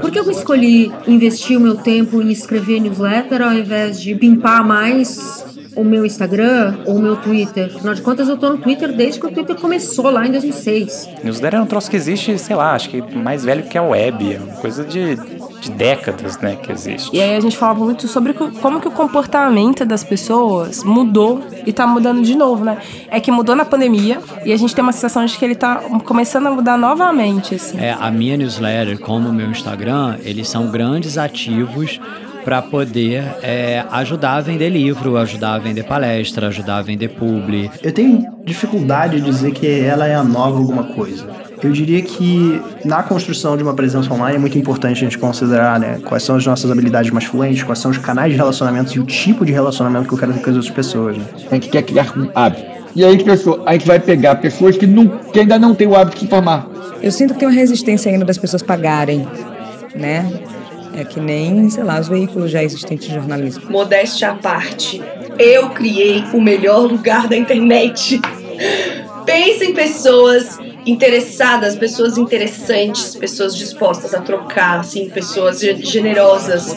Por que eu escolhi investir o meu tempo em escrever newsletter ao invés de pimpar mais o meu Instagram ou o meu Twitter. Afinal de contas, eu tô no Twitter desde que o Twitter começou lá em 2006. Newsletter é um troço que existe, sei lá, acho que mais velho que a web. É uma coisa de, de décadas, né, que existe. E aí a gente falava muito sobre como que o comportamento das pessoas mudou e tá mudando de novo, né? É que mudou na pandemia e a gente tem uma sensação de que ele tá começando a mudar novamente, assim. É, a minha newsletter, como o meu Instagram, eles são grandes ativos para poder é, ajudar a vender livro, ajudar a vender palestra, ajudar a vender publi. Eu tenho dificuldade de dizer que ela é a nova alguma coisa. Eu diria que na construção de uma presença online é muito importante a gente considerar né, quais são as nossas habilidades mais fluentes, quais são os canais de relacionamento e o tipo de relacionamento que eu quero ter com as outras pessoas. Né? A gente quer criar um hábito. E aí a gente vai pegar pessoas que, não, que ainda não têm o hábito de se informar. Eu sinto que tem uma resistência ainda das pessoas pagarem, né? É que nem, sei lá, os veículos já existentes de jornalismo. Modéstia à parte, eu criei o melhor lugar da internet. Pense em pessoas interessadas, pessoas interessantes, pessoas dispostas a trocar, assim, pessoas generosas.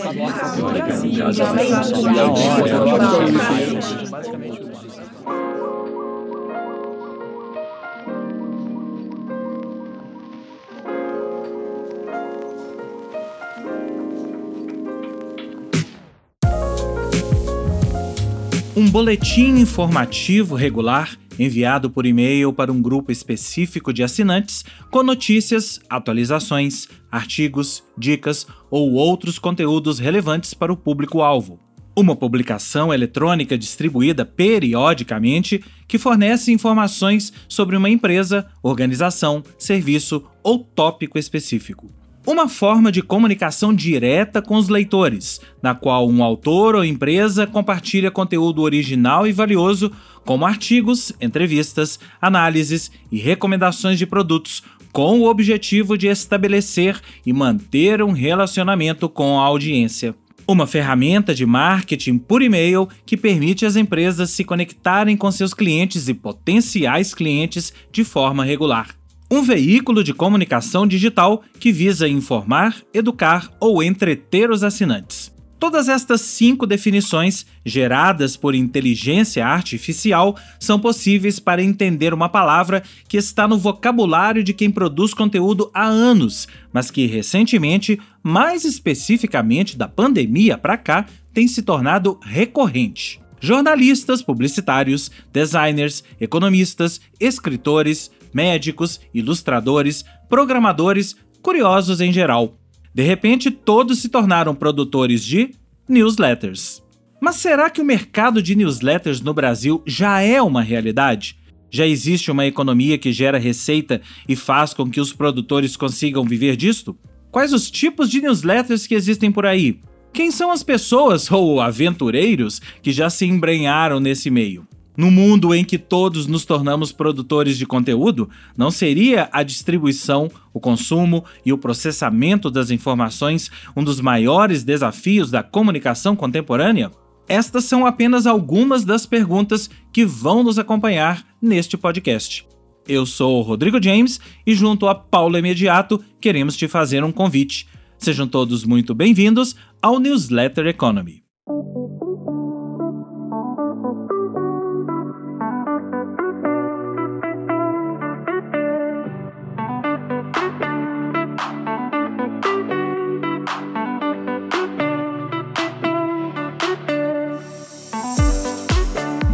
Um boletim informativo regular enviado por e-mail para um grupo específico de assinantes com notícias, atualizações, artigos, dicas ou outros conteúdos relevantes para o público-alvo. Uma publicação eletrônica distribuída periodicamente que fornece informações sobre uma empresa, organização, serviço ou tópico específico uma forma de comunicação direta com os leitores, na qual um autor ou empresa compartilha conteúdo original e valioso, como artigos, entrevistas, análises e recomendações de produtos, com o objetivo de estabelecer e manter um relacionamento com a audiência. Uma ferramenta de marketing por e-mail que permite às empresas se conectarem com seus clientes e potenciais clientes de forma regular um veículo de comunicação digital que visa informar, educar ou entreter os assinantes. Todas estas cinco definições, geradas por inteligência artificial, são possíveis para entender uma palavra que está no vocabulário de quem produz conteúdo há anos, mas que recentemente, mais especificamente da pandemia para cá, tem se tornado recorrente. Jornalistas, publicitários, designers, economistas, escritores, médicos, ilustradores, programadores, curiosos em geral. De repente, todos se tornaram produtores de newsletters. Mas será que o mercado de newsletters no Brasil já é uma realidade? Já existe uma economia que gera receita e faz com que os produtores consigam viver disto? Quais os tipos de newsletters que existem por aí? Quem são as pessoas ou aventureiros que já se embrenharam nesse meio? No mundo em que todos nos tornamos produtores de conteúdo, não seria a distribuição, o consumo e o processamento das informações um dos maiores desafios da comunicação contemporânea? Estas são apenas algumas das perguntas que vão nos acompanhar neste podcast. Eu sou o Rodrigo James e, junto a Paula Imediato, queremos te fazer um convite. Sejam todos muito bem-vindos ao Newsletter Economy.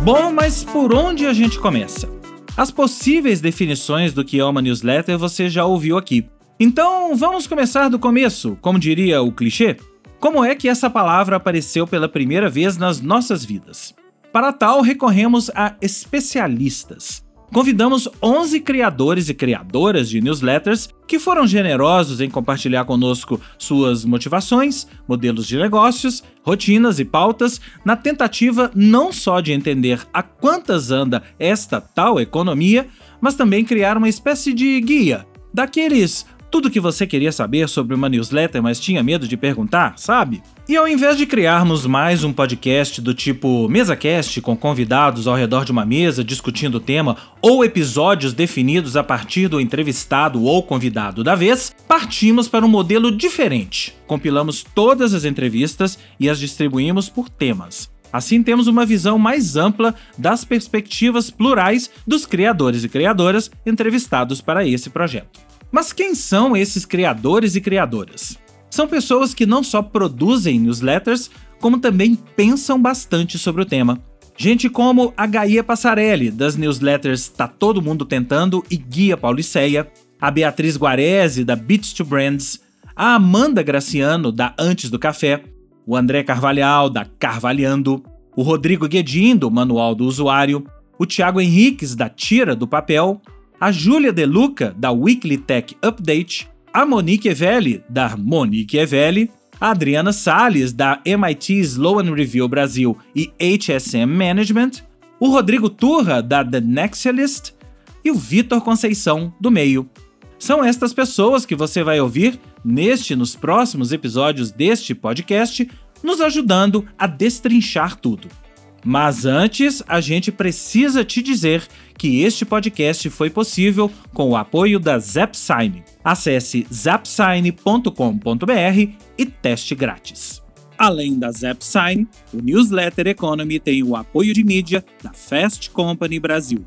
Bom, mas por onde a gente começa? As possíveis definições do que é uma newsletter você já ouviu aqui. Então vamos começar do começo, como diria o clichê? Como é que essa palavra apareceu pela primeira vez nas nossas vidas? Para tal, recorremos a especialistas. Convidamos 11 criadores e criadoras de newsletters que foram generosos em compartilhar conosco suas motivações, modelos de negócios, rotinas e pautas, na tentativa não só de entender a quantas anda esta tal economia, mas também criar uma espécie de guia, daqueles Tudo que você queria saber sobre uma newsletter, mas tinha medo de perguntar, sabe? E ao invés de criarmos mais um podcast do tipo MesaCast, com convidados ao redor de uma mesa discutindo o tema, ou episódios definidos a partir do entrevistado ou convidado da vez, partimos para um modelo diferente. Compilamos todas as entrevistas e as distribuímos por temas. Assim, temos uma visão mais ampla das perspectivas plurais dos criadores e criadoras entrevistados para esse projeto. Mas quem são esses criadores e criadoras? São pessoas que não só produzem newsletters, como também pensam bastante sobre o tema. Gente como a Gaia Passarelli, das newsletters Tá Todo Mundo Tentando e Guia Pauliceia, a Beatriz Guarese, da Beats to Brands, a Amanda Graciano, da Antes do Café, o André Carvalhal, da Carvalhando, o Rodrigo Guedin, do Manual do Usuário, o Thiago Henriques, da Tira do Papel, a Júlia De Luca, da Weekly Tech Update, a Monique Evelli, da Monique Evelli, a Adriana Salles, da MIT Slow and Review Brasil e HSM Management, o Rodrigo Turra, da The Nexialist e o Vitor Conceição, do Meio. São estas pessoas que você vai ouvir neste e nos próximos episódios deste podcast, nos ajudando a destrinchar tudo. Mas antes, a gente precisa te dizer que este podcast foi possível com o apoio da Zapsign. Acesse zapsign.com.br e teste grátis. Além da Zapsign, o Newsletter Economy tem o apoio de mídia da Fast Company Brasil.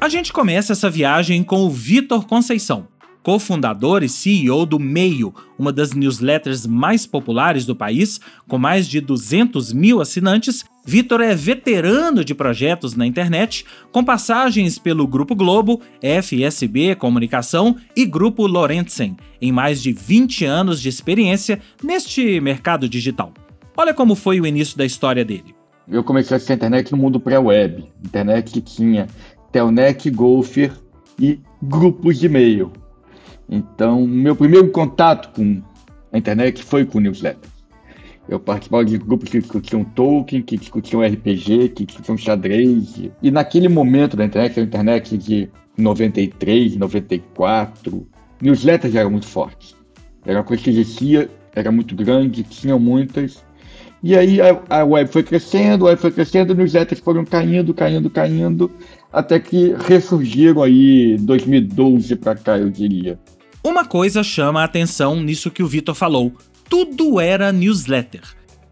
A gente começa essa viagem com o Vitor Conceição, cofundador e CEO do Meio, uma das newsletters mais populares do país, com mais de 200 mil assinantes. Vitor é veterano de projetos na internet, com passagens pelo Grupo Globo, FSB Comunicação e Grupo Lorentzen, em mais de 20 anos de experiência neste mercado digital. Olha como foi o início da história dele. Eu comecei a assistir a internet no mundo pré-web, internet que tinha Telnet, Golfer e grupos de e-mail. Então, meu primeiro contato com a internet foi com newsletter. Eu participava de grupos que discutiam Tolkien, que discutiam RPG, que discutiam xadrez. E naquele momento da internet, a internet de 93, 94, newsletters eram muito fortes. Era uma coisa que existia, era muito grande, tinham muitas. E aí a, a web foi crescendo, a web foi crescendo, newsletters foram caindo, caindo, caindo, até que ressurgiram aí 2012 para cá, eu diria. Uma coisa chama a atenção nisso que o Vitor falou: tudo era newsletter.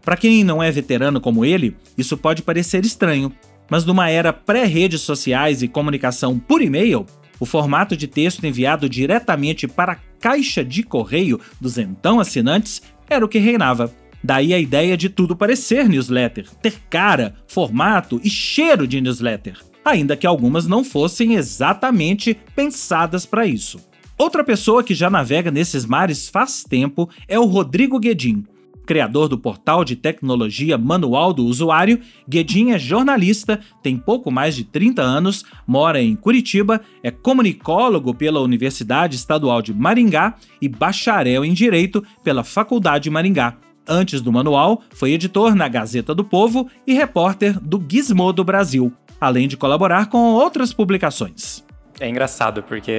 Para quem não é veterano como ele, isso pode parecer estranho, mas numa era pré-redes sociais e comunicação por e-mail, o formato de texto enviado diretamente para a caixa de correio dos então assinantes era o que reinava. Daí a ideia de tudo parecer newsletter, ter cara, formato e cheiro de newsletter, ainda que algumas não fossem exatamente pensadas para isso. Outra pessoa que já navega nesses mares faz tempo é o Rodrigo Guedin. Criador do portal de tecnologia Manual do Usuário, Guedin é jornalista, tem pouco mais de 30 anos, mora em Curitiba, é comunicólogo pela Universidade Estadual de Maringá e bacharel em Direito pela Faculdade de Maringá. Antes do manual, foi editor na Gazeta do Povo e repórter do Gizmodo Brasil, além de colaborar com outras publicações. É engraçado porque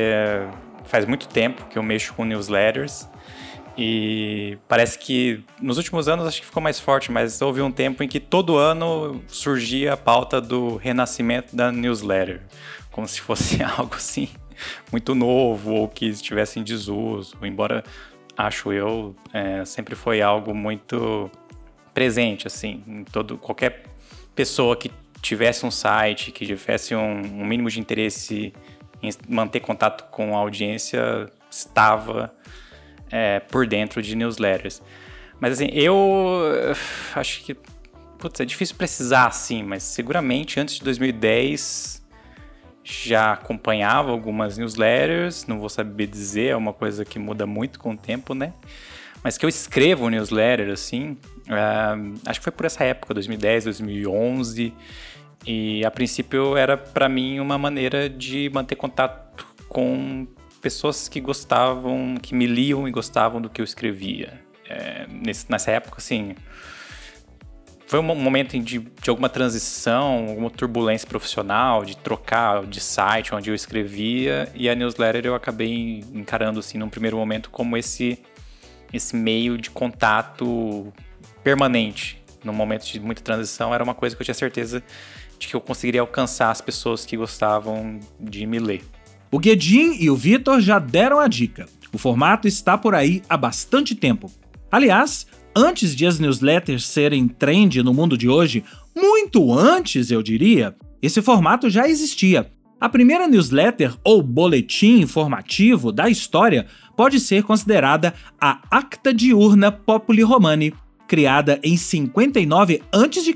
faz muito tempo que eu mexo com newsletters e parece que nos últimos anos acho que ficou mais forte, mas houve um tempo em que todo ano surgia a pauta do renascimento da newsletter, como se fosse algo assim muito novo ou que estivesse em desuso, embora acho eu é, sempre foi algo muito presente assim em todo qualquer pessoa que tivesse um site que tivesse um, um mínimo de interesse manter contato com a audiência estava é, por dentro de newsletters. Mas assim, eu acho que putz, é difícil precisar assim, mas seguramente antes de 2010 já acompanhava algumas newsletters, não vou saber dizer, é uma coisa que muda muito com o tempo, né? Mas que eu escrevo newsletter assim, uh, acho que foi por essa época, 2010, 2011. E a princípio era para mim uma maneira de manter contato com pessoas que gostavam, que me liam e gostavam do que eu escrevia. É, nesse, nessa época, assim, foi um momento de, de alguma transição, alguma turbulência profissional, de trocar de site onde eu escrevia, e a newsletter eu acabei encarando, assim, num primeiro momento como esse, esse meio de contato permanente. Num momento de muita transição, era uma coisa que eu tinha certeza de que eu conseguiria alcançar as pessoas que gostavam de me ler. O Guedin e o Vitor já deram a dica. O formato está por aí há bastante tempo. Aliás, antes de as newsletters serem trend no mundo de hoje, muito antes, eu diria, esse formato já existia. A primeira newsletter ou boletim informativo da história pode ser considerada a Acta Diurna Populi Romani, criada em 59 a.C.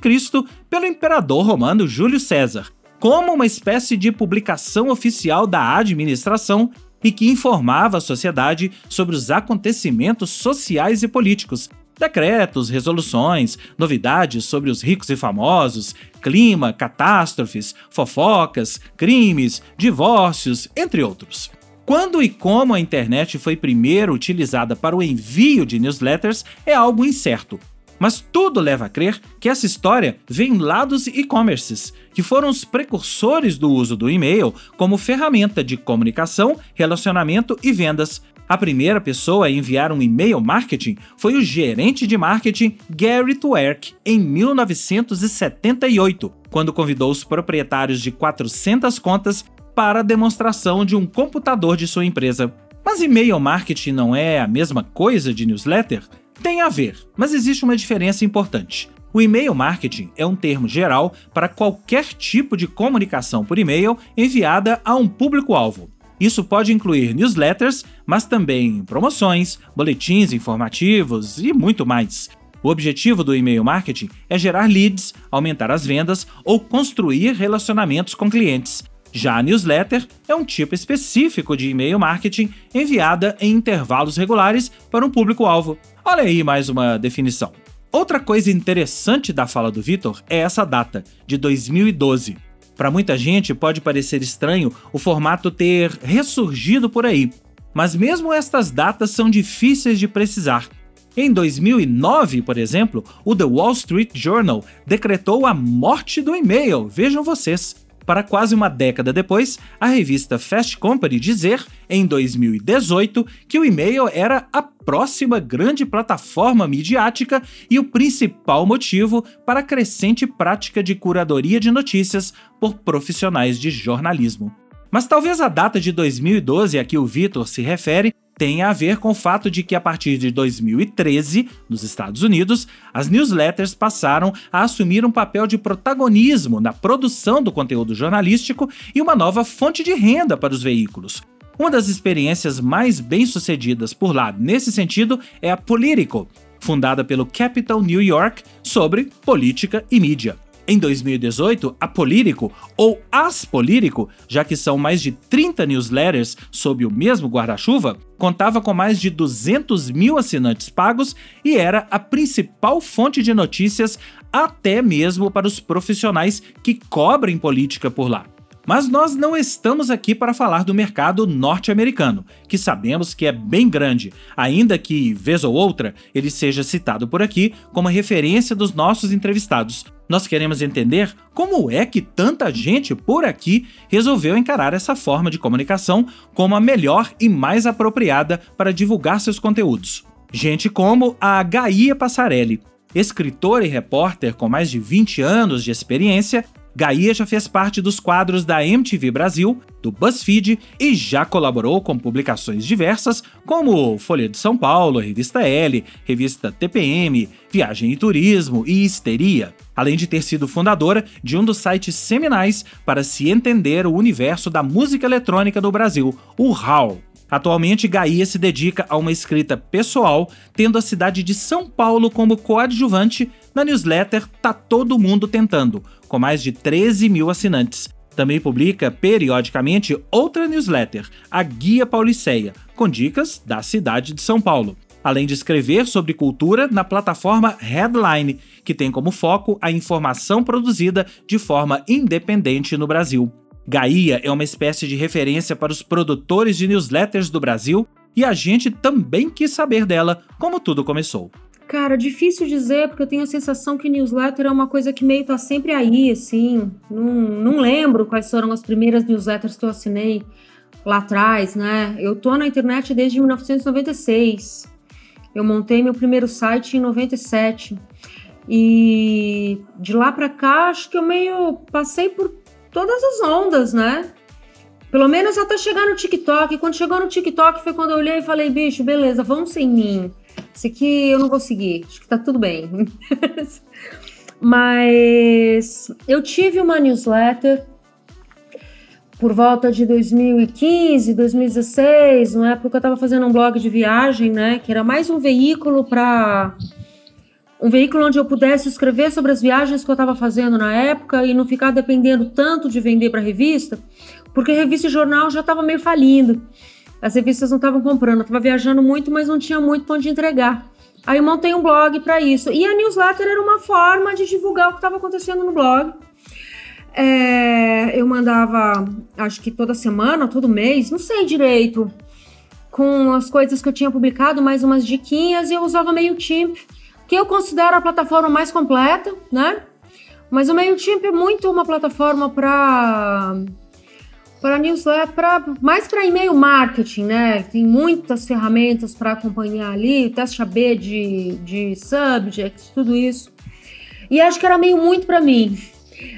pelo imperador romano Júlio César, como uma espécie de publicação oficial da administração e que informava a sociedade sobre os acontecimentos sociais e políticos, decretos, resoluções, novidades sobre os ricos e famosos, clima, catástrofes, fofocas, crimes, divórcios, entre outros. Quando e como a internet foi primeiro utilizada para o envio de newsletters é algo incerto, mas tudo leva a crer que essa história vem lá dos e-commerces, que foram os precursores do uso do e-mail como ferramenta de comunicação, relacionamento e vendas. A primeira pessoa a enviar um e-mail marketing foi o gerente de marketing Gary Twerk em 1978, quando convidou os proprietários de 400 contas para a demonstração de um computador de sua empresa. Mas e-mail marketing não é a mesma coisa de newsletter? Tem a ver, mas existe uma diferença importante. O e-mail marketing é um termo geral para qualquer tipo de comunicação por e-mail enviada a um público-alvo. Isso pode incluir newsletters, mas também promoções, boletins informativos e muito mais. O objetivo do e-mail marketing é gerar leads, aumentar as vendas ou construir relacionamentos com clientes, já a newsletter é um tipo específico de e-mail marketing enviada em intervalos regulares para um público-alvo. Olha aí mais uma definição. Outra coisa interessante da fala do Vitor é essa data, de 2012. Para muita gente pode parecer estranho o formato ter ressurgido por aí, mas mesmo estas datas são difíceis de precisar. Em 2009, por exemplo, o The Wall Street Journal decretou a morte do e-mail, vejam vocês para quase uma década depois, a revista Fast Company dizer, em 2018, que o e-mail era a próxima grande plataforma midiática e o principal motivo para a crescente prática de curadoria de notícias por profissionais de jornalismo. Mas talvez a data de 2012 a que o Vitor se refere tem a ver com o fato de que a partir de 2013, nos Estados Unidos, as newsletters passaram a assumir um papel de protagonismo na produção do conteúdo jornalístico e uma nova fonte de renda para os veículos. Uma das experiências mais bem-sucedidas por lá nesse sentido é a Politico, fundada pelo Capital New York sobre política e mídia. Em 2018, a Polírico, ou As Polírico, já que são mais de 30 newsletters sob o mesmo guarda-chuva, contava com mais de 200 mil assinantes pagos e era a principal fonte de notícias até mesmo para os profissionais que cobrem política por lá. Mas nós não estamos aqui para falar do mercado norte-americano, que sabemos que é bem grande, ainda que, vez ou outra, ele seja citado por aqui como referência dos nossos entrevistados. Nós queremos entender como é que tanta gente por aqui resolveu encarar essa forma de comunicação como a melhor e mais apropriada para divulgar seus conteúdos. Gente como a Gaia Passarelli, escritora e repórter com mais de 20 anos de experiência Gaia já fez parte dos quadros da MTV Brasil, do BuzzFeed e já colaborou com publicações diversas, como Folha de São Paulo, Revista L, Revista TPM, Viagem e Turismo e Histeria, além de ter sido fundadora de um dos sites seminais para se entender o universo da música eletrônica no Brasil, o HAL. Atualmente, Gaia se dedica a uma escrita pessoal, tendo a cidade de São Paulo como coadjuvante na newsletter Tá Todo Mundo Tentando, com mais de 13 mil assinantes. Também publica periodicamente outra newsletter, a Guia Pauliceia, com dicas da cidade de São Paulo. Além de escrever sobre cultura na plataforma Headline, que tem como foco a informação produzida de forma independente no Brasil. Gaia é uma espécie de referência para os produtores de newsletters do Brasil e a gente também quis saber dela como tudo começou. Cara, difícil dizer, porque eu tenho a sensação que newsletter é uma coisa que meio tá sempre aí, assim. Não, não lembro quais foram as primeiras newsletters que eu assinei lá atrás, né? Eu tô na internet desde 1996. Eu montei meu primeiro site em 97. E de lá para cá, acho que eu meio passei por todas as ondas, né? Pelo menos até chegar no TikTok. Quando chegou no TikTok foi quando eu olhei e falei, bicho, beleza, vamos sem mim. Isso aqui eu não vou seguir, acho que tá tudo bem. Mas eu tive uma newsletter por volta de 2015, 2016, na época eu estava fazendo um blog de viagem, né, que era mais um veículo para um veículo onde eu pudesse escrever sobre as viagens que eu estava fazendo na época e não ficar dependendo tanto de vender para revista, porque revista e jornal já estava meio falindo. As revistas não estavam comprando, eu estava viajando muito, mas não tinha muito onde entregar. Aí eu montei um blog para isso. E a newsletter era uma forma de divulgar o que estava acontecendo no blog. É, eu mandava, acho que toda semana, todo mês, não sei direito, com as coisas que eu tinha publicado, mais umas diquinhas, e eu usava MailChimp, que eu considero a plataforma mais completa, né? Mas o MailChimp é muito uma plataforma para para newsletter, pra, mais para e-mail marketing, né? Tem muitas ferramentas para acompanhar ali, teste AB de, de subject, tudo isso. E acho que era meio muito para mim.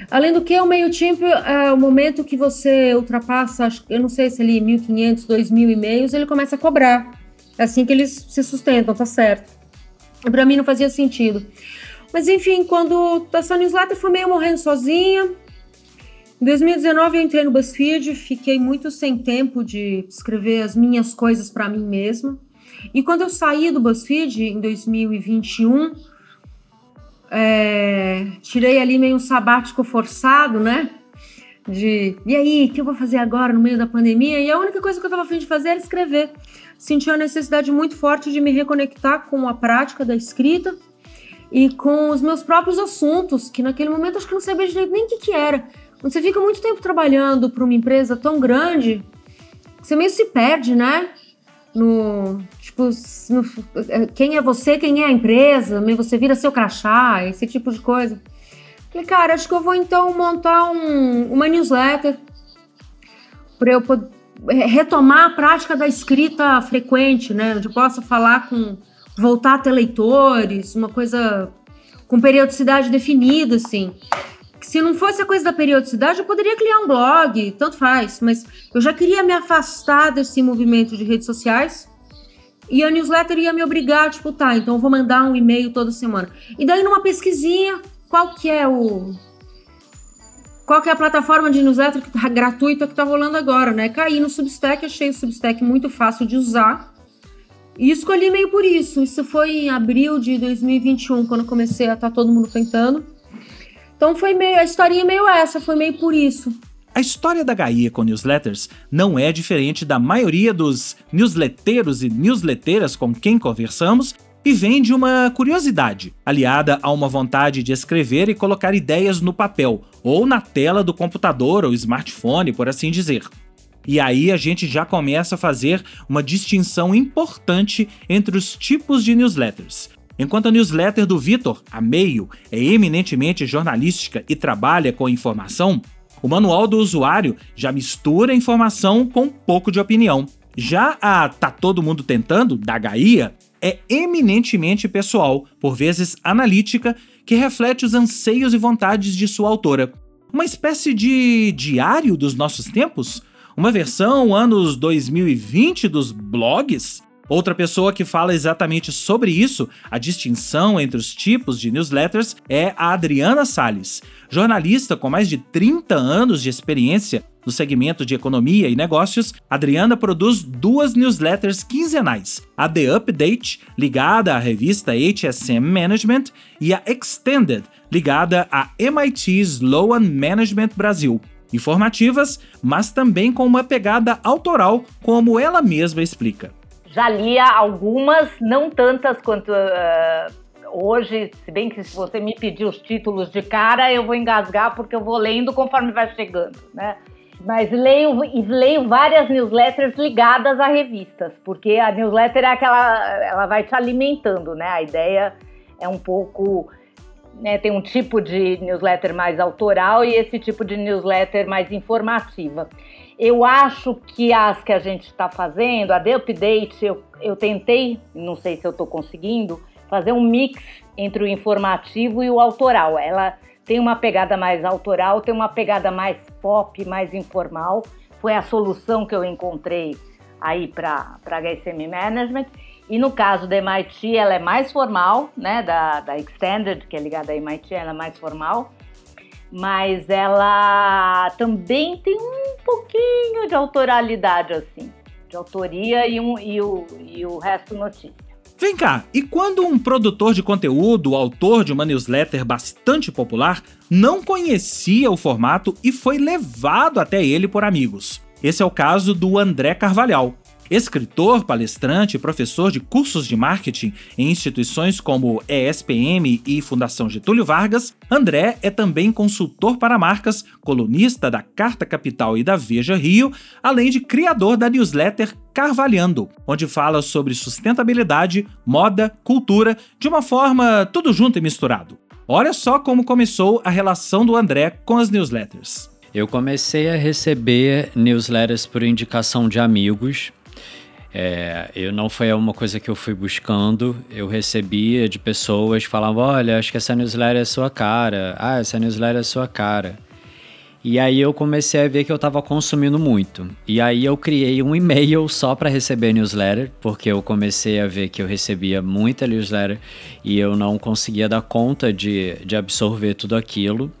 Além do que, o MailChimp é o momento que você ultrapassa, eu não sei se ali 1.500, 2.000 e-mails, ele começa a cobrar. É assim que eles se sustentam, tá certo. Para mim não fazia sentido. Mas enfim, quando essa newsletter foi meio morrendo sozinha, em 2019 eu entrei no BuzzFeed, fiquei muito sem tempo de escrever as minhas coisas para mim mesma. E quando eu saí do BuzzFeed em 2021, é, tirei ali meio um sabático forçado, né? De e aí, o que eu vou fazer agora no meio da pandemia? E a única coisa que eu estava afim de fazer era escrever. Senti uma necessidade muito forte de me reconectar com a prática da escrita e com os meus próprios assuntos, que naquele momento acho que não sabia direito nem o que, que era. Você fica muito tempo trabalhando para uma empresa tão grande, você meio se perde, né? No, tipo, no, quem é você, quem é a empresa, você vira seu crachá, esse tipo de coisa. Falei, cara, acho que eu vou então montar um, uma newsletter para eu poder retomar a prática da escrita frequente, né? Onde eu possa falar com. voltar a ter leitores, uma coisa com periodicidade definida, assim se não fosse a coisa da periodicidade, eu poderia criar um blog, tanto faz, mas eu já queria me afastar desse movimento de redes sociais. E a newsletter ia me obrigar, tipo, tá, então eu vou mandar um e-mail toda semana. E daí, numa pesquisinha, qual que é o. Qual que é a plataforma de newsletter que tá gratuita que tá rolando agora, né? Caí no Substack, achei o Substack muito fácil de usar. E escolhi meio por isso. Isso foi em abril de 2021, quando comecei a estar tá todo mundo tentando. Então foi meio, a historinha é meio essa, foi meio por isso. A história da Gaia com newsletters não é diferente da maioria dos newsletteiros e newsletteiras com quem conversamos e vem de uma curiosidade, aliada a uma vontade de escrever e colocar ideias no papel ou na tela do computador ou smartphone, por assim dizer. E aí a gente já começa a fazer uma distinção importante entre os tipos de newsletters. Enquanto a newsletter do Vitor, a Meio, é eminentemente jornalística e trabalha com informação, o manual do usuário já mistura informação com um pouco de opinião. Já a Tá Todo Mundo Tentando, da Gaia, é eminentemente pessoal, por vezes analítica, que reflete os anseios e vontades de sua autora. Uma espécie de diário dos nossos tempos? Uma versão anos 2020 dos blogs? Outra pessoa que fala exatamente sobre isso, a distinção entre os tipos de newsletters, é a Adriana Sales, jornalista com mais de 30 anos de experiência no segmento de economia e negócios, Adriana produz duas newsletters quinzenais: a The Update, ligada à revista HSM Management, e a Extended, ligada à MIT Sloan Management Brasil. Informativas, mas também com uma pegada autoral, como ela mesma explica já lia algumas, não tantas quanto uh, hoje, se bem que se você me pedir os títulos de cara, eu vou engasgar porque eu vou lendo conforme vai chegando, né? Mas leio, leio várias newsletters ligadas a revistas, porque a newsletter é aquela. Ela vai te alimentando, né? A ideia é um pouco. Né, tem um tipo de newsletter mais autoral e esse tipo de newsletter mais informativa. Eu acho que as que a gente está fazendo, a The Update, eu, eu tentei, não sei se eu estou conseguindo, fazer um mix entre o informativo e o autoral. Ela tem uma pegada mais autoral, tem uma pegada mais pop, mais informal. Foi a solução que eu encontrei aí para HSM Management. E no caso da MIT, ela é mais formal, né? Da, da Extended, que é ligada à MIT, ela é mais formal. Mas ela também tem um pouquinho de autoralidade, assim. De autoria e, um, e, o, e o resto notícia. Vem cá, e quando um produtor de conteúdo, autor de uma newsletter bastante popular, não conhecia o formato e foi levado até ele por amigos? Esse é o caso do André Carvalhal, Escritor, palestrante e professor de cursos de marketing em instituições como ESPM e Fundação Getúlio Vargas, André é também consultor para marcas, colunista da Carta Capital e da Veja Rio, além de criador da newsletter Carvalhando, onde fala sobre sustentabilidade, moda, cultura, de uma forma tudo junto e misturado. Olha só como começou a relação do André com as newsletters. Eu comecei a receber newsletters por indicação de amigos, é, eu não foi uma coisa que eu fui buscando, eu recebia de pessoas que falavam: olha, acho que essa newsletter é sua cara, ah, essa newsletter é sua cara. E aí eu comecei a ver que eu estava consumindo muito. E aí eu criei um e-mail só para receber newsletter, porque eu comecei a ver que eu recebia muita newsletter e eu não conseguia dar conta de, de absorver tudo aquilo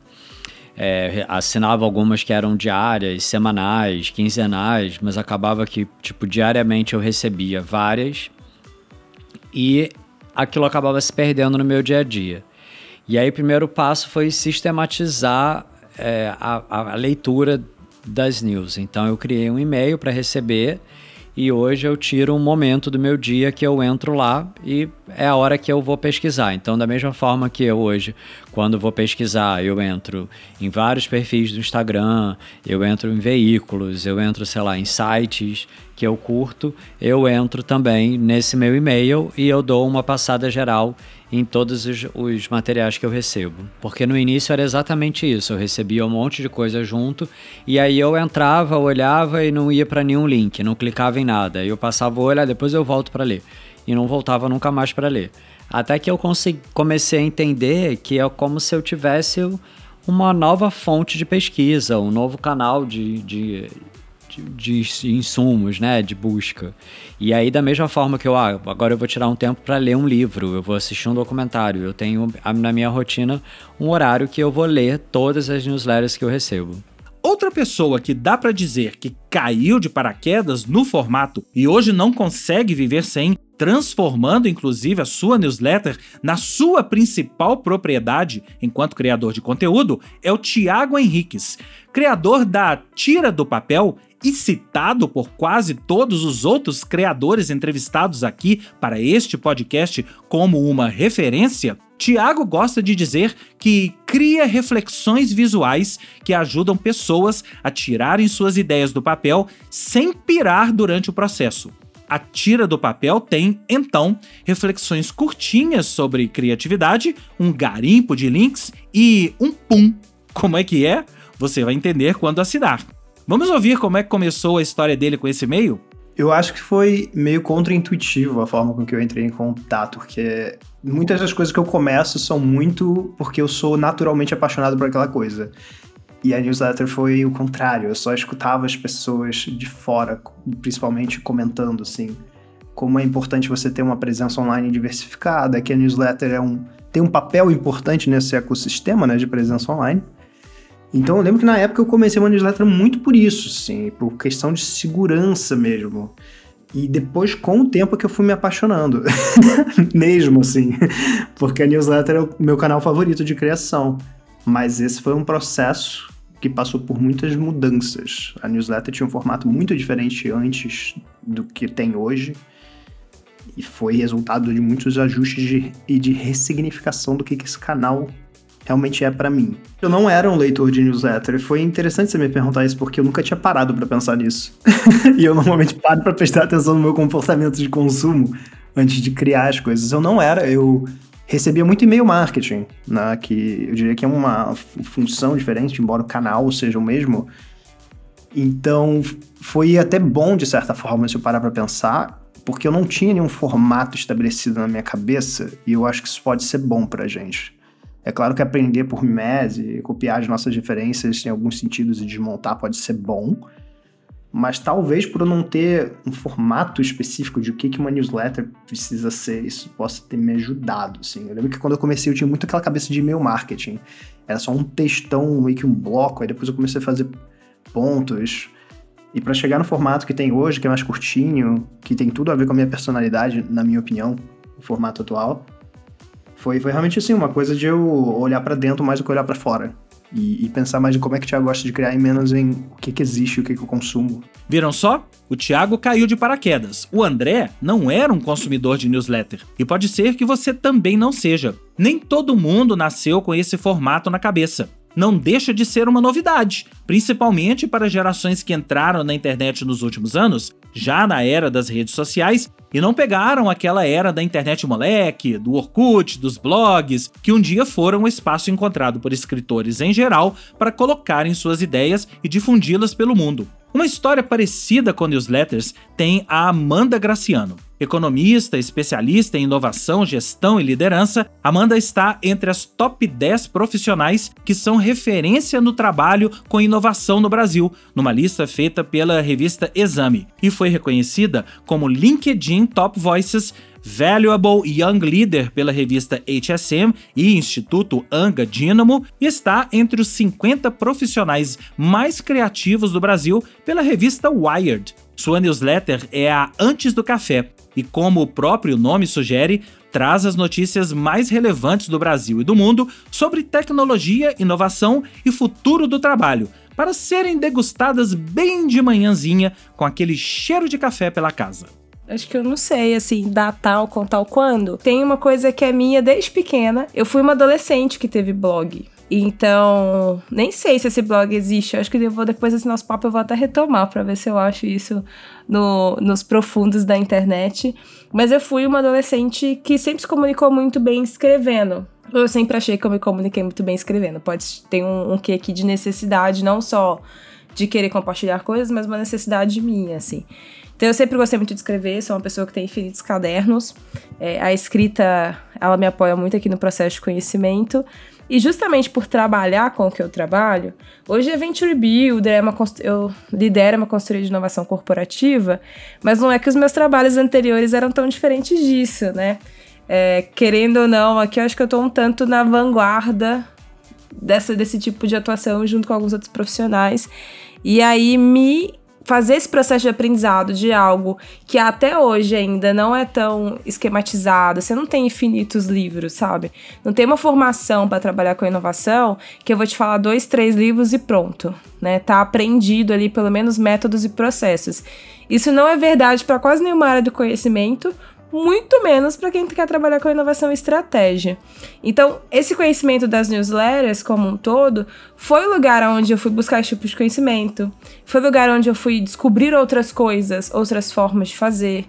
é, assinava algumas que eram diárias, semanais, quinzenais, mas acabava que, tipo, diariamente eu recebia várias e aquilo acabava se perdendo no meu dia a dia. E aí o primeiro passo foi sistematizar é, a, a leitura das news. Então eu criei um e-mail para receber e hoje eu tiro um momento do meu dia que eu entro lá e é a hora que eu vou pesquisar. Então, da mesma forma que eu hoje, quando vou pesquisar, eu entro em vários perfis do Instagram, eu entro em veículos, eu entro, sei lá, em sites que eu curto, eu entro também nesse meu e-mail e eu dou uma passada geral em todos os, os, materiais que eu recebo. Porque no início era exatamente isso, eu recebia um monte de coisa junto e aí eu entrava, olhava e não ia para nenhum link, não clicava em nada. Eu passava o olhar, depois eu volto para ler e não voltava nunca mais para ler. Até que eu comecei a entender que é como se eu tivesse uma nova fonte de pesquisa, um novo canal de, de, de, de insumos, né, de busca. E aí, da mesma forma que eu, ah, agora eu vou tirar um tempo para ler um livro, eu vou assistir um documentário, eu tenho na minha rotina um horário que eu vou ler todas as newsletters que eu recebo. Outra pessoa que dá para dizer que caiu de paraquedas no formato e hoje não consegue viver sem, transformando inclusive a sua newsletter na sua principal propriedade enquanto criador de conteúdo, é o Tiago Henriques, criador da Tira do Papel e citado por quase todos os outros criadores entrevistados aqui para este podcast como uma referência, Tiago gosta de dizer que cria reflexões visuais que ajudam pessoas a tirarem suas ideias do papel sem pirar durante o processo. A tira do papel tem, então, reflexões curtinhas sobre criatividade, um garimpo de links e um pum. Como é que é? Você vai entender quando assinar. Vamos ouvir como é que começou a história dele com esse e-mail? Eu acho que foi meio contraintuitivo a forma com que eu entrei em contato, porque muitas das coisas que eu começo são muito porque eu sou naturalmente apaixonado por aquela coisa. E a newsletter foi o contrário, eu só escutava as pessoas de fora, principalmente comentando assim, como é importante você ter uma presença online diversificada, que a newsletter é um, tem um papel importante nesse ecossistema né, de presença online. Então eu lembro que na época eu comecei uma newsletter muito por isso, assim, por questão de segurança mesmo. E depois, com o tempo, que eu fui me apaixonando. mesmo, assim. Porque a newsletter é o meu canal favorito de criação. Mas esse foi um processo que passou por muitas mudanças. A newsletter tinha um formato muito diferente antes do que tem hoje. E foi resultado de muitos ajustes de, e de ressignificação do que, que esse canal realmente é para mim. Eu não era um leitor de newsletter, e foi interessante você me perguntar isso porque eu nunca tinha parado para pensar nisso. e eu normalmente paro para prestar atenção no meu comportamento de consumo antes de criar as coisas. Eu não era, eu recebia muito e-mail marketing, né, que eu diria que é uma função diferente, embora o canal seja o mesmo. Então, foi até bom de certa forma se eu parar para pensar, porque eu não tinha nenhum formato estabelecido na minha cabeça, e eu acho que isso pode ser bom pra gente. É claro que aprender por mimese, copiar as nossas diferenças em alguns sentidos e desmontar pode ser bom, mas talvez por eu não ter um formato específico de o que uma newsletter precisa ser, isso possa ter me ajudado, assim. Eu lembro que quando eu comecei eu tinha muito aquela cabeça de e-mail marketing. Era só um textão, meio que um bloco, aí depois eu comecei a fazer pontos. E para chegar no formato que tem hoje, que é mais curtinho, que tem tudo a ver com a minha personalidade, na minha opinião, o formato atual, foi, foi realmente assim, uma coisa de eu olhar para dentro mais do que olhar para fora. E, e, pensar mais em como é que o Thiago gosta de criar e menos em o que, que existe, o que, que eu consumo. Viram só? O Thiago caiu de paraquedas. O André não era um consumidor de newsletter. E pode ser que você também não seja. Nem todo mundo nasceu com esse formato na cabeça não deixa de ser uma novidade, principalmente para gerações que entraram na internet nos últimos anos, já na era das redes sociais, e não pegaram aquela era da internet moleque, do Orkut, dos blogs, que um dia foram o espaço encontrado por escritores em geral para colocarem suas ideias e difundi-las pelo mundo. Uma história parecida com newsletters tem a Amanda Graciano. Economista, especialista em inovação, gestão e liderança, Amanda está entre as top 10 profissionais que são referência no trabalho com inovação no Brasil, numa lista feita pela revista Exame, e foi reconhecida como LinkedIn Top Voices Valuable Young Leader pela revista HSM e Instituto Anga Dynamo, está entre os 50 profissionais mais criativos do Brasil pela revista Wired. Sua newsletter é a Antes do Café e, como o próprio nome sugere, traz as notícias mais relevantes do Brasil e do mundo sobre tecnologia, inovação e futuro do trabalho, para serem degustadas bem de manhãzinha com aquele cheiro de café pela casa. Acho que eu não sei, assim, datar ou contar o quando. Tem uma coisa que é minha desde pequena. Eu fui uma adolescente que teve blog. Então, nem sei se esse blog existe. acho que eu vou, depois desse nosso papo, eu vou até retomar para ver se eu acho isso no, nos profundos da internet. Mas eu fui uma adolescente que sempre se comunicou muito bem escrevendo. Eu sempre achei que eu me comuniquei muito bem escrevendo. Pode ter um, um quê aqui de necessidade, não só de querer compartilhar coisas, mas uma necessidade minha, assim. Então eu sempre gostei muito de escrever, sou uma pessoa que tem infinitos cadernos. É, a escrita, ela me apoia muito aqui no processo de conhecimento. E justamente por trabalhar com o que eu trabalho, hoje é Venture Builder, é uma, eu lidero uma consultoria de inovação corporativa, mas não é que os meus trabalhos anteriores eram tão diferentes disso, né? É, querendo ou não, aqui eu acho que eu estou um tanto na vanguarda dessa, desse tipo de atuação junto com alguns outros profissionais. E aí me fazer esse processo de aprendizado de algo que até hoje ainda não é tão esquematizado, você não tem infinitos livros, sabe? Não tem uma formação para trabalhar com inovação que eu vou te falar dois, três livros e pronto, né? Tá aprendido ali pelo menos métodos e processos. Isso não é verdade para quase nenhuma área do conhecimento, muito menos para quem quer trabalhar com inovação e estratégia. Então, esse conhecimento das newsletters como um todo foi o lugar onde eu fui buscar esse tipo de conhecimento, foi o lugar onde eu fui descobrir outras coisas, outras formas de fazer.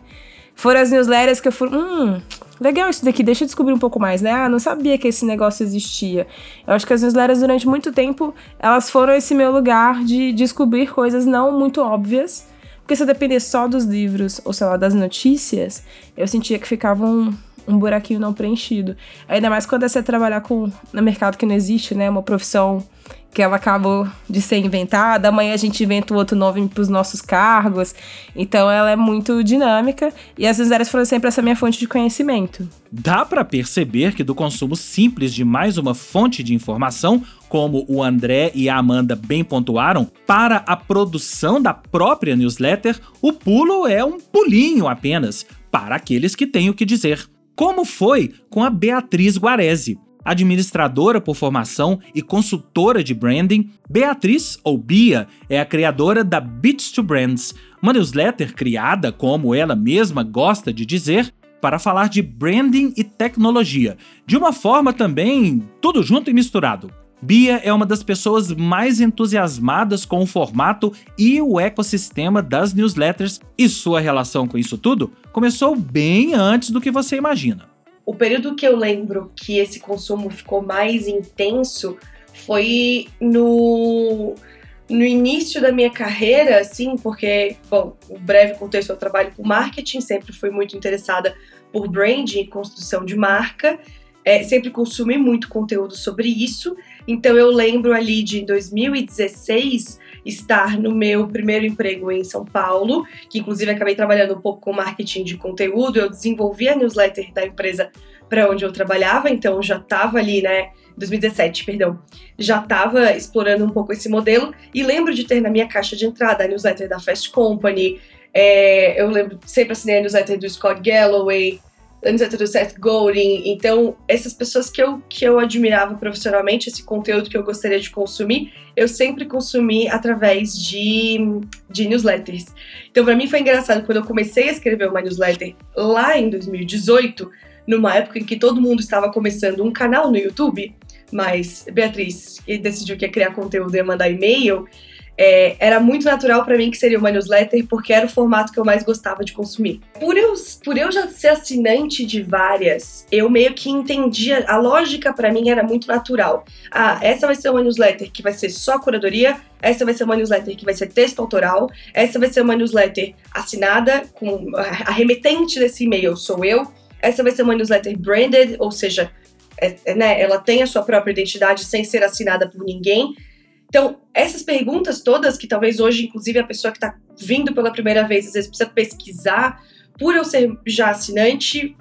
Foram as newsletters que eu fui, hum, legal isso daqui, deixa eu descobrir um pouco mais, né? Ah, não sabia que esse negócio existia. Eu acho que as newsletters durante muito tempo, elas foram esse meu lugar de descobrir coisas não muito óbvias, porque se eu dependesse só dos livros, ou sei lá, das notícias, eu sentia que ficava um, um buraquinho não preenchido. Ainda mais quando é você trabalhar com no mercado que não existe, né? Uma profissão que ela acabou de ser inventada, amanhã a gente inventa outro nome para os nossos cargos. Então ela é muito dinâmica e as áreas foram sempre essa minha fonte de conhecimento. Dá para perceber que do consumo simples de mais uma fonte de informação, como o André e a Amanda bem pontuaram, para a produção da própria newsletter, o pulo é um pulinho apenas para aqueles que têm o que dizer. Como foi com a Beatriz Guarese? Administradora por formação e consultora de branding, Beatriz, ou Bia, é a criadora da Beats to Brands, uma newsletter criada, como ela mesma gosta de dizer, para falar de branding e tecnologia, de uma forma também tudo junto e misturado. Bia é uma das pessoas mais entusiasmadas com o formato e o ecossistema das newsletters, e sua relação com isso tudo começou bem antes do que você imagina. O período que eu lembro que esse consumo ficou mais intenso foi no, no início da minha carreira, assim, porque, bom, o breve contexto eu trabalho com marketing, sempre fui muito interessada por branding e construção de marca, é, sempre consumi muito conteúdo sobre isso. Então eu lembro ali de 2016 estar no meu primeiro emprego em São Paulo, que inclusive acabei trabalhando um pouco com marketing de conteúdo. Eu desenvolvi a newsletter da empresa para onde eu trabalhava, então já estava ali, né? 2017, perdão, já estava explorando um pouco esse modelo e lembro de ter na minha caixa de entrada a newsletter da Fast Company. É, eu lembro sempre assinei a newsletter do Scott Galloway, newsletter do Seth Godin. Então, essas pessoas que eu, que eu admirava profissionalmente, esse conteúdo que eu gostaria de consumir, eu sempre consumi através de, de newsletters. Então, para mim foi engraçado quando eu comecei a escrever uma newsletter lá em 2018, numa época em que todo mundo estava começando um canal no YouTube, mas Beatriz decidiu que ia criar conteúdo e mandar e-mail é, era muito natural para mim que seria uma newsletter, porque era o formato que eu mais gostava de consumir. Por eu, por eu já ser assinante de várias, eu meio que entendia, a lógica para mim era muito natural. Ah, essa vai ser uma newsletter que vai ser só curadoria, essa vai ser uma newsletter que vai ser texto autoral, essa vai ser uma newsletter assinada, com a remetente desse e-mail sou eu, essa vai ser uma newsletter branded, ou seja, é, é, né, ela tem a sua própria identidade sem ser assinada por ninguém. Então, essas perguntas todas, que talvez hoje, inclusive, a pessoa que está vindo pela primeira vez, às vezes precisa pesquisar, por eu ser já assinante,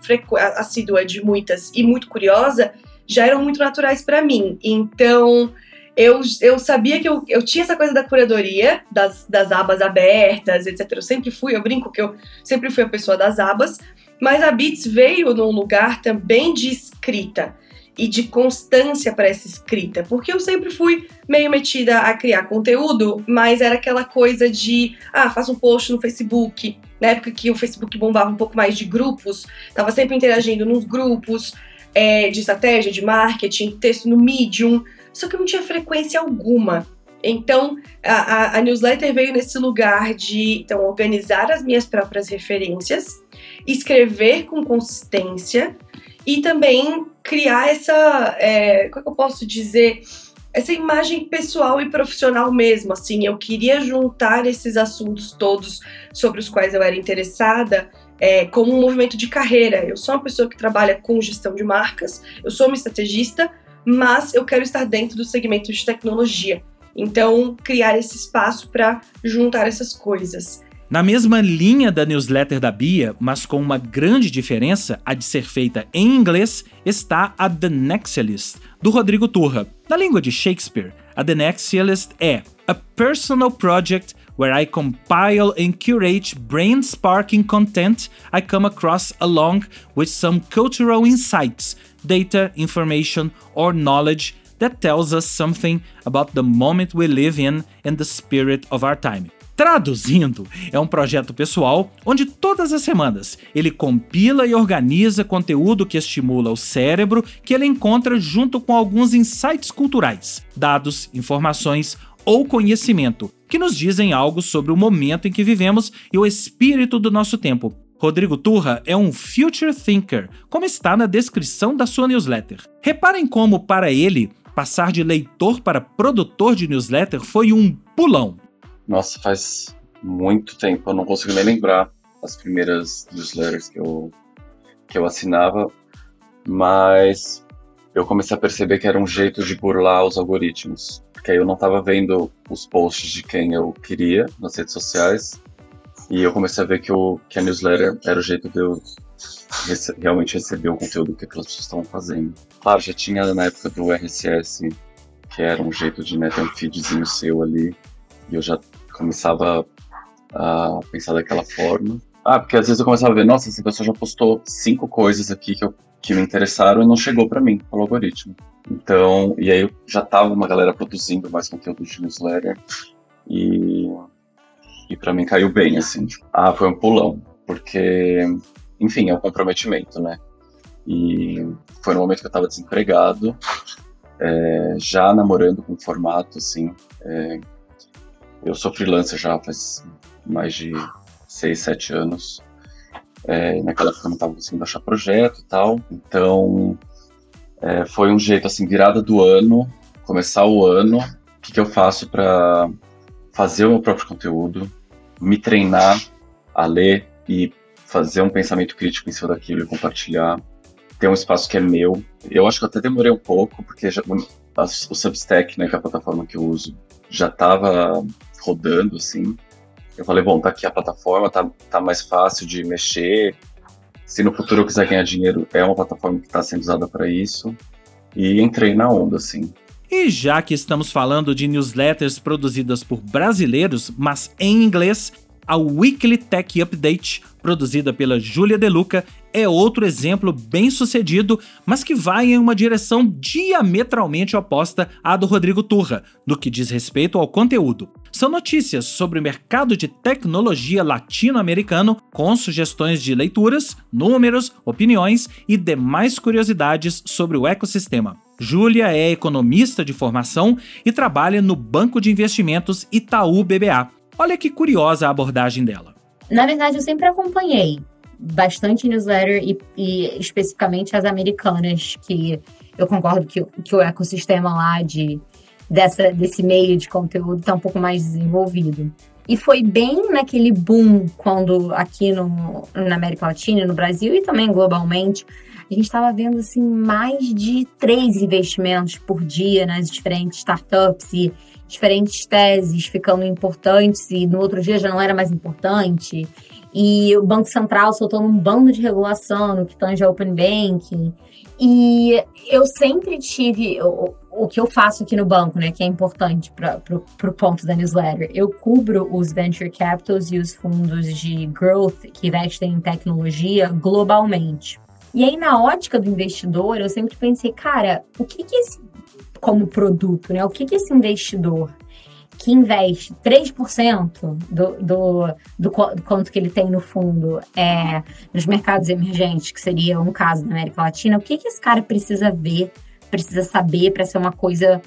assídua de muitas e muito curiosa, já eram muito naturais para mim. Então, eu, eu sabia que eu, eu tinha essa coisa da curadoria, das, das abas abertas, etc. Eu sempre fui, eu brinco que eu sempre fui a pessoa das abas, mas a Beats veio num lugar também de escrita e de constância para essa escrita, porque eu sempre fui meio metida a criar conteúdo, mas era aquela coisa de, ah, faço um post no Facebook, na época que o Facebook bombava um pouco mais de grupos, tava sempre interagindo nos grupos é, de estratégia, de marketing, texto no Medium, só que eu não tinha frequência alguma. Então, a, a, a, newsletter veio nesse lugar de então, organizar as minhas próprias referências, escrever com consistência, e também criar essa, é, como é que eu posso dizer, essa imagem pessoal e profissional mesmo, assim, eu queria juntar esses assuntos todos sobre os quais eu era interessada é, como um movimento de carreira. Eu sou uma pessoa que trabalha com gestão de marcas, eu sou uma estrategista, mas eu quero estar dentro do segmento de tecnologia. Então, criar esse espaço para juntar essas coisas. Na mesma linha da newsletter da Bia, mas com uma grande diferença, a de ser feita em inglês, está a The Nexialist, do Rodrigo Turra. Na língua de Shakespeare, a The Nexialist é a personal project where I compile and curate brain-sparking content I come across along with some cultural insights, data, information, or knowledge that tells us something about the moment we live in and the spirit of our time. Traduzindo, é um projeto pessoal onde todas as semanas ele compila e organiza conteúdo que estimula o cérebro que ele encontra junto com alguns insights culturais, dados, informações ou conhecimento que nos dizem algo sobre o momento em que vivemos e o espírito do nosso tempo. Rodrigo Turra é um future thinker, como está na descrição da sua newsletter. Reparem como, para ele, passar de leitor para produtor de newsletter foi um pulão. Nossa, faz muito tempo, eu não consigo nem lembrar as primeiras newsletters que eu, que eu assinava, mas eu comecei a perceber que era um jeito de burlar os algoritmos, porque aí eu não estava vendo os posts de quem eu queria nas redes sociais, e eu comecei a ver que, o, que a newsletter era o jeito de eu rece realmente receber o conteúdo que aquelas pessoas estavam fazendo. Claro, já tinha na época do RSS, que era um jeito de né, ter um feedzinho seu ali, e eu já começava a pensar daquela forma. Ah, porque às vezes eu começava a ver, nossa, essa pessoa já postou cinco coisas aqui que, eu, que me interessaram e não chegou para mim, pelo algoritmo. Então, e aí já tava uma galera produzindo mais conteúdo de newsletter e, e para mim caiu bem, assim. Ah, foi um pulão, porque enfim, é um comprometimento, né? E foi no momento que eu estava desempregado, é, já namorando com formato, assim. É, eu sou freelancer já faz mais de seis, sete anos. É, naquela época eu não estava conseguindo achar projeto e tal. Então, é, foi um jeito, assim, virada do ano, começar o ano, o que, que eu faço para fazer o meu próprio conteúdo, me treinar a ler e fazer um pensamento crítico em cima daquilo e compartilhar. Ter um espaço que é meu. Eu acho que eu até demorei um pouco, porque já, a, o Substack, né, que é a plataforma que eu uso, já estava rodando, assim. Eu falei, bom, tá aqui a plataforma, tá, tá mais fácil de mexer. Se no futuro eu quiser ganhar dinheiro, é uma plataforma que está sendo usada para isso. E entrei na onda, assim. E já que estamos falando de newsletters produzidas por brasileiros, mas em inglês, a Weekly Tech Update, produzida pela Julia Deluca, é outro exemplo bem sucedido, mas que vai em uma direção diametralmente oposta à do Rodrigo Turra, no que diz respeito ao conteúdo. São notícias sobre o mercado de tecnologia latino-americano, com sugestões de leituras, números, opiniões e demais curiosidades sobre o ecossistema. Júlia é economista de formação e trabalha no Banco de Investimentos Itaú BBA. Olha que curiosa a abordagem dela. Na verdade, eu sempre acompanhei bastante newsletter e, e especificamente as americanas, que eu concordo que, que o ecossistema lá de, dessa, desse meio de conteúdo está um pouco mais desenvolvido. E foi bem naquele boom quando aqui no, na América Latina, no Brasil e também globalmente, a gente estava vendo assim mais de três investimentos por dia nas diferentes startups e diferentes teses ficando importantes e no outro dia já não era mais importante. E o Banco Central soltando um bando de regulação no que tange ao Open Banking. E eu sempre tive o, o que eu faço aqui no banco, né, que é importante para o ponto da newsletter. Eu cubro os venture capitals e os fundos de growth que investem em tecnologia globalmente. E aí, na ótica do investidor, eu sempre pensei, cara, o que, que esse como produto, né? O que, que esse investidor que investe 3% do, do, do, quanto que ele tem no fundo é, nos mercados emergentes, que seria um caso da América Latina, o que, que esse cara precisa ver, precisa saber para ser uma coisa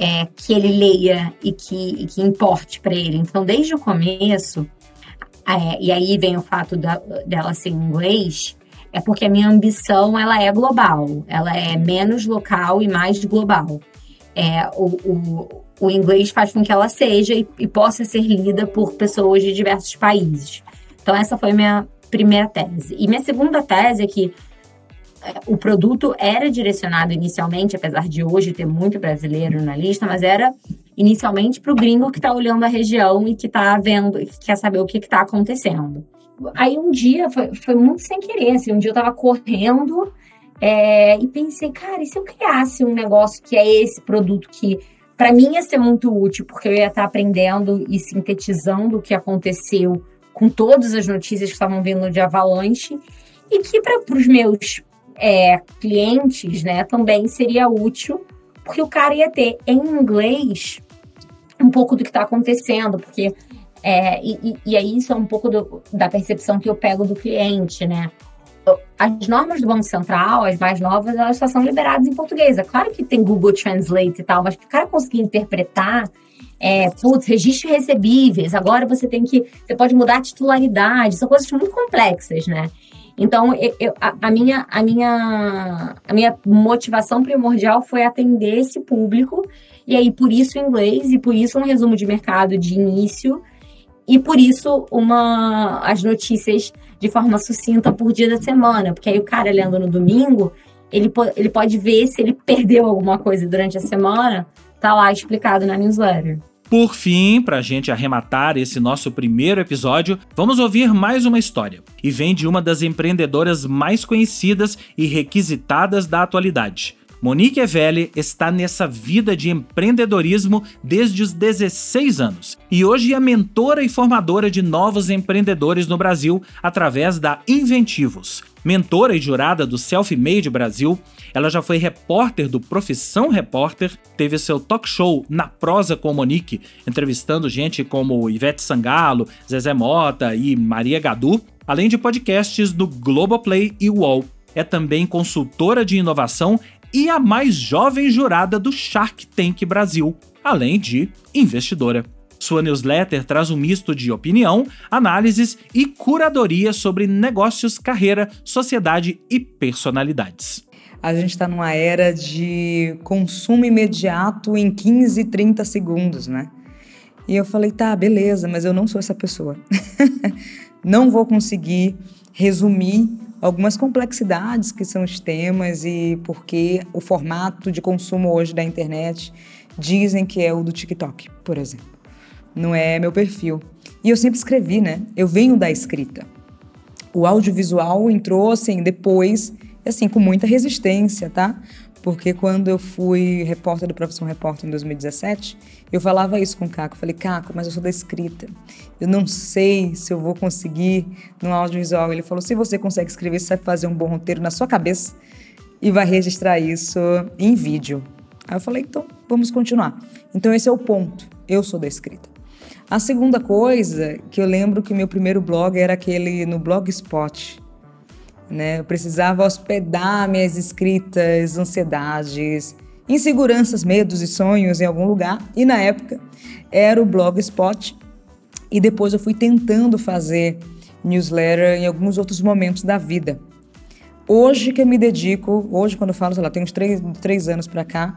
é, que ele leia e que, e que importe para ele? Então, desde o começo, é, e aí vem o fato da, dela ser em inglês, é porque a minha ambição ela é global, ela é menos local e mais global. É, o, o, o inglês faz com que ela seja e, e possa ser lida por pessoas de diversos países. Então, essa foi minha primeira tese. E minha segunda tese é que é, o produto era direcionado inicialmente, apesar de hoje ter muito brasileiro na lista, mas era inicialmente para o gringo que está olhando a região e que está vendo, que quer saber o que está acontecendo. Aí um dia, foi, foi muito sem querer, assim, um dia eu tava correndo é, e pensei, cara, e se eu criasse um negócio que é esse produto que para mim ia ser muito útil, porque eu ia estar aprendendo e sintetizando o que aconteceu com todas as notícias que estavam vindo de Avalanche e que para os meus é, clientes, né, também seria útil, porque o cara ia ter em inglês um pouco do que está acontecendo, porque é, e, e, aí isso é um pouco do, da percepção que eu pego do cliente, né? As normas do Banco Central, as mais novas, elas só são liberadas em português. É claro que tem Google Translate e tal, mas para o cara conseguir interpretar, é, putz, registro recebíveis, agora você tem que, você pode mudar a titularidade, são coisas muito complexas, né? Então, eu, a, a, minha, a, minha, a minha motivação primordial foi atender esse público, e aí por isso o inglês, e por isso um resumo de mercado de início, e por isso uma as notícias de forma sucinta por dia da semana, porque aí o cara lendo no domingo, ele, ele pode ver se ele perdeu alguma coisa durante a semana, tá lá explicado na newsletter. Por fim, para a gente arrematar esse nosso primeiro episódio, vamos ouvir mais uma história. E vem de uma das empreendedoras mais conhecidas e requisitadas da atualidade. Monique Evelli está nessa vida de empreendedorismo desde os 16 anos e hoje é mentora e formadora de novos empreendedores no Brasil através da Inventivos. Mentora e jurada do Self Made Brasil, ela já foi repórter do Profissão Repórter, teve seu talk show na prosa com Monique, entrevistando gente como Ivete Sangalo, Zezé Mota e Maria Gadu, além de podcasts do Globoplay e UOL. É também consultora de inovação e a mais jovem jurada do Shark Tank Brasil, além de investidora. Sua newsletter traz um misto de opinião, análises e curadoria sobre negócios, carreira, sociedade e personalidades. A gente está numa era de consumo imediato em 15, 30 segundos, né? E eu falei, tá, beleza, mas eu não sou essa pessoa. não vou conseguir resumir algumas complexidades que são os temas e porque o formato de consumo hoje da internet dizem que é o do TikTok, por exemplo não é meu perfil. E eu sempre escrevi, né? Eu venho da escrita. O audiovisual entrou assim depois, assim, com muita resistência, tá? Porque quando eu fui repórter do Profissão Repórter em 2017, eu falava isso com o Caco. Eu falei, Caco, mas eu sou da escrita. Eu não sei se eu vou conseguir no audiovisual. Ele falou, se você consegue escrever, você vai fazer um bom roteiro na sua cabeça e vai registrar isso em vídeo. Aí eu falei, então, vamos continuar. Então esse é o ponto. Eu sou da escrita. A segunda coisa que eu lembro que meu primeiro blog era aquele no Blogspot. Né? Eu precisava hospedar minhas escritas, ansiedades, inseguranças, medos e sonhos em algum lugar. E na época era o Blogspot. E depois eu fui tentando fazer newsletter em alguns outros momentos da vida. Hoje que eu me dedico, hoje quando eu falo, sei lá, tem uns três, três anos para cá,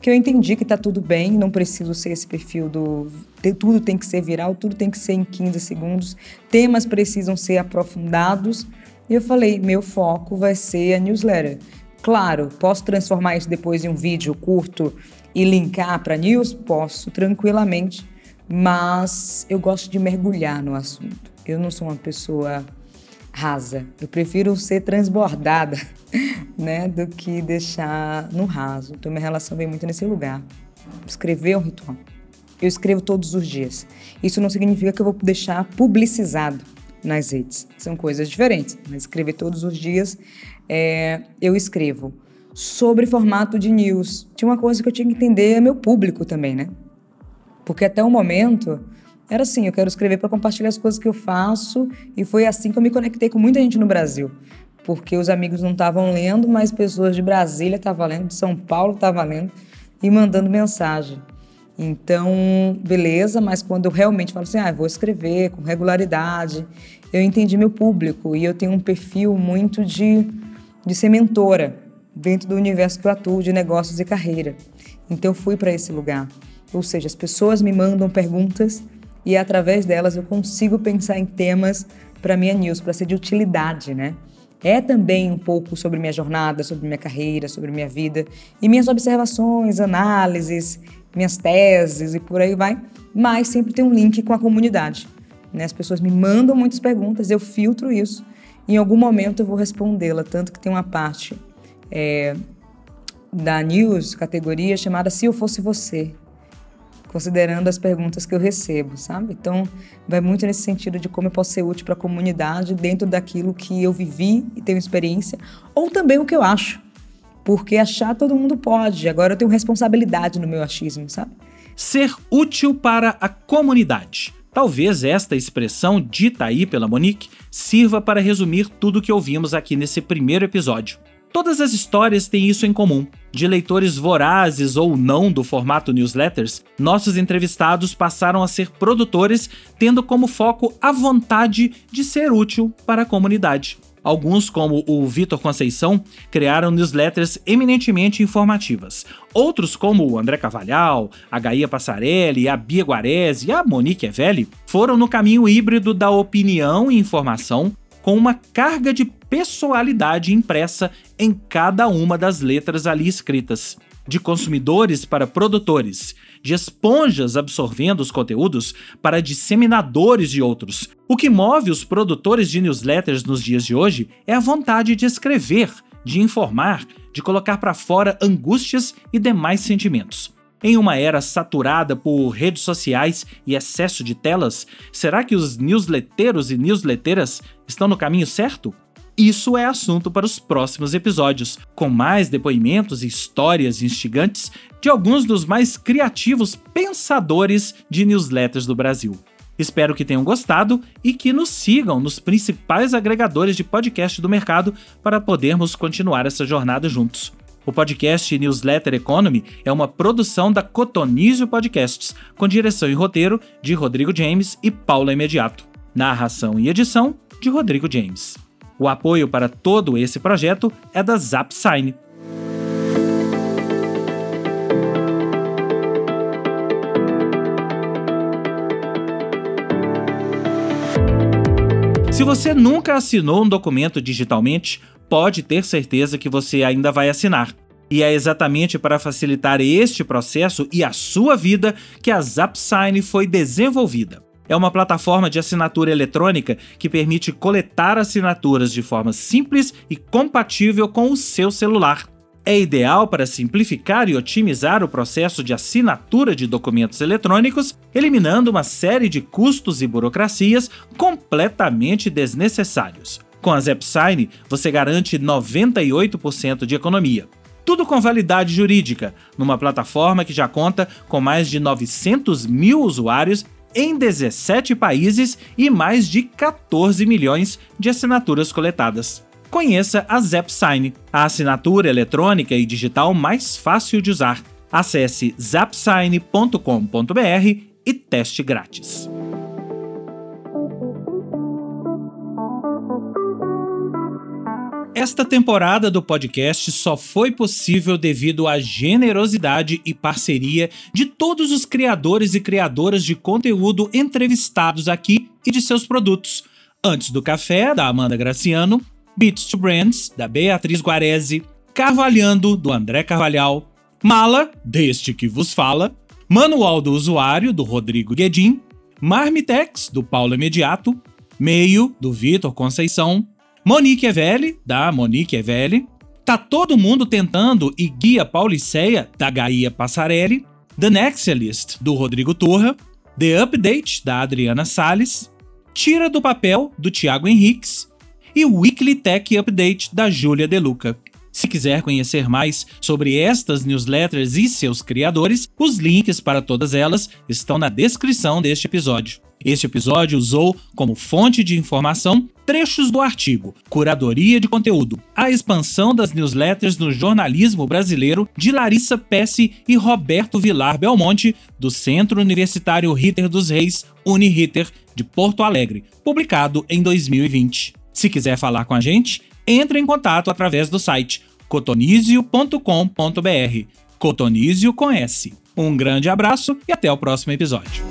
que eu entendi que tá tudo bem, não preciso ser esse perfil do tudo tem que ser viral, tudo tem que ser em 15 segundos, temas precisam ser aprofundados. E eu falei, meu foco vai ser a newsletter. Claro, posso transformar isso depois em um vídeo curto e linkar para news? Posso, tranquilamente, mas eu gosto de mergulhar no assunto. Eu não sou uma pessoa rasa. Eu prefiro ser transbordada, né, do que deixar no raso. Então minha relação vem muito nesse lugar. Escrever é um ritual. Eu escrevo todos os dias. Isso não significa que eu vou deixar publicizado nas redes. São coisas diferentes. Mas escrever todos os dias, é, eu escrevo sobre formato de news. Tinha uma coisa que eu tinha que entender é meu público também, né? Porque até o momento era assim, eu quero escrever para compartilhar as coisas que eu faço e foi assim que eu me conectei com muita gente no Brasil. Porque os amigos não estavam lendo, mas pessoas de Brasília estavam lendo, de São Paulo estavam lendo e mandando mensagem. Então, beleza, mas quando eu realmente falo assim, ah, vou escrever com regularidade, eu entendi meu público e eu tenho um perfil muito de, de ser mentora dentro do universo que eu atuo de negócios e carreira. Então, eu fui para esse lugar. Ou seja, as pessoas me mandam perguntas e através delas eu consigo pensar em temas para minha news, para ser de utilidade, né? É também um pouco sobre minha jornada, sobre minha carreira, sobre minha vida e minhas observações, análises, minhas teses e por aí vai, mas sempre tem um link com a comunidade. Né? As pessoas me mandam muitas perguntas, eu filtro isso em algum momento eu vou respondê-la, tanto que tem uma parte é, da news, categoria chamada Se Eu Fosse Você, considerando as perguntas que eu recebo, sabe? Então, vai muito nesse sentido de como eu posso ser útil para a comunidade dentro daquilo que eu vivi e tenho experiência, ou também o que eu acho. Porque achar todo mundo pode, agora eu tenho responsabilidade no meu achismo, sabe? Ser útil para a comunidade. Talvez esta expressão dita aí pela Monique sirva para resumir tudo que ouvimos aqui nesse primeiro episódio. Todas as histórias têm isso em comum. De leitores vorazes ou não do formato newsletters, nossos entrevistados passaram a ser produtores, tendo como foco a vontade de ser útil para a comunidade. Alguns, como o Vitor Conceição, criaram newsletters eminentemente informativas. Outros, como o André Cavalhal, a Gaia Passarelli, a Bia Guarese e a Monique Evelli, foram no caminho híbrido da opinião e informação, com uma carga de pessoalidade impressa em cada uma das letras ali escritas. De consumidores para produtores, de esponjas absorvendo os conteúdos para disseminadores de outros. O que move os produtores de newsletters nos dias de hoje é a vontade de escrever, de informar, de colocar para fora angústias e demais sentimentos. Em uma era saturada por redes sociais e excesso de telas, será que os newsletteiros e newsletteiras estão no caminho certo? Isso é assunto para os próximos episódios, com mais depoimentos e histórias instigantes de alguns dos mais criativos pensadores de newsletters do Brasil. Espero que tenham gostado e que nos sigam nos principais agregadores de podcast do mercado para podermos continuar essa jornada juntos. O podcast Newsletter Economy é uma produção da Cotonizio Podcasts, com direção e roteiro de Rodrigo James e Paula Imediato. Narração e edição de Rodrigo James. O apoio para todo esse projeto é da ZapSign. Se você nunca assinou um documento digitalmente, pode ter certeza que você ainda vai assinar. E é exatamente para facilitar este processo e a sua vida que a ZapSign foi desenvolvida. É uma plataforma de assinatura eletrônica que permite coletar assinaturas de forma simples e compatível com o seu celular. É ideal para simplificar e otimizar o processo de assinatura de documentos eletrônicos, eliminando uma série de custos e burocracias completamente desnecessários. Com a ZapSign, você garante 98% de economia. Tudo com validade jurídica, numa plataforma que já conta com mais de 900 mil usuários em 17 países e mais de 14 milhões de assinaturas coletadas. Conheça a ZapSign, a assinatura eletrônica e digital mais fácil de usar. Acesse zapsign.com.br e teste grátis. Esta temporada do podcast só foi possível devido à generosidade e parceria de todos os criadores e criadoras de conteúdo entrevistados aqui e de seus produtos. Antes do Café, da Amanda Graciano, Beats to Brands, da Beatriz Guarese, Carvalhando, do André Carvalhal, Mala, deste que vos fala, Manual do Usuário, do Rodrigo Guedin, Marmitex, do Paulo Imediato, Meio, do Vitor Conceição, Monique Evelli, da Monique Evelli, Tá Todo Mundo Tentando e Guia Pauliceia, da Gaia Passarelli, The Nexalist, do Rodrigo Turra, The Update, da Adriana Salles, Tira do Papel, do Tiago Henriques. E Weekly Tech Update, da Júlia Deluca. Se quiser conhecer mais sobre estas newsletters e seus criadores, os links para todas elas estão na descrição deste episódio. Este episódio usou como fonte de informação trechos do artigo Curadoria de Conteúdo: A expansão das newsletters no jornalismo brasileiro de Larissa Pesce e Roberto Vilar Belmonte, do Centro Universitário Ritter dos Reis, Uniriter, de Porto Alegre, publicado em 2020. Se quiser falar com a gente, entre em contato através do site cotonizio.com.br. Cotonizio com S. Um grande abraço e até o próximo episódio.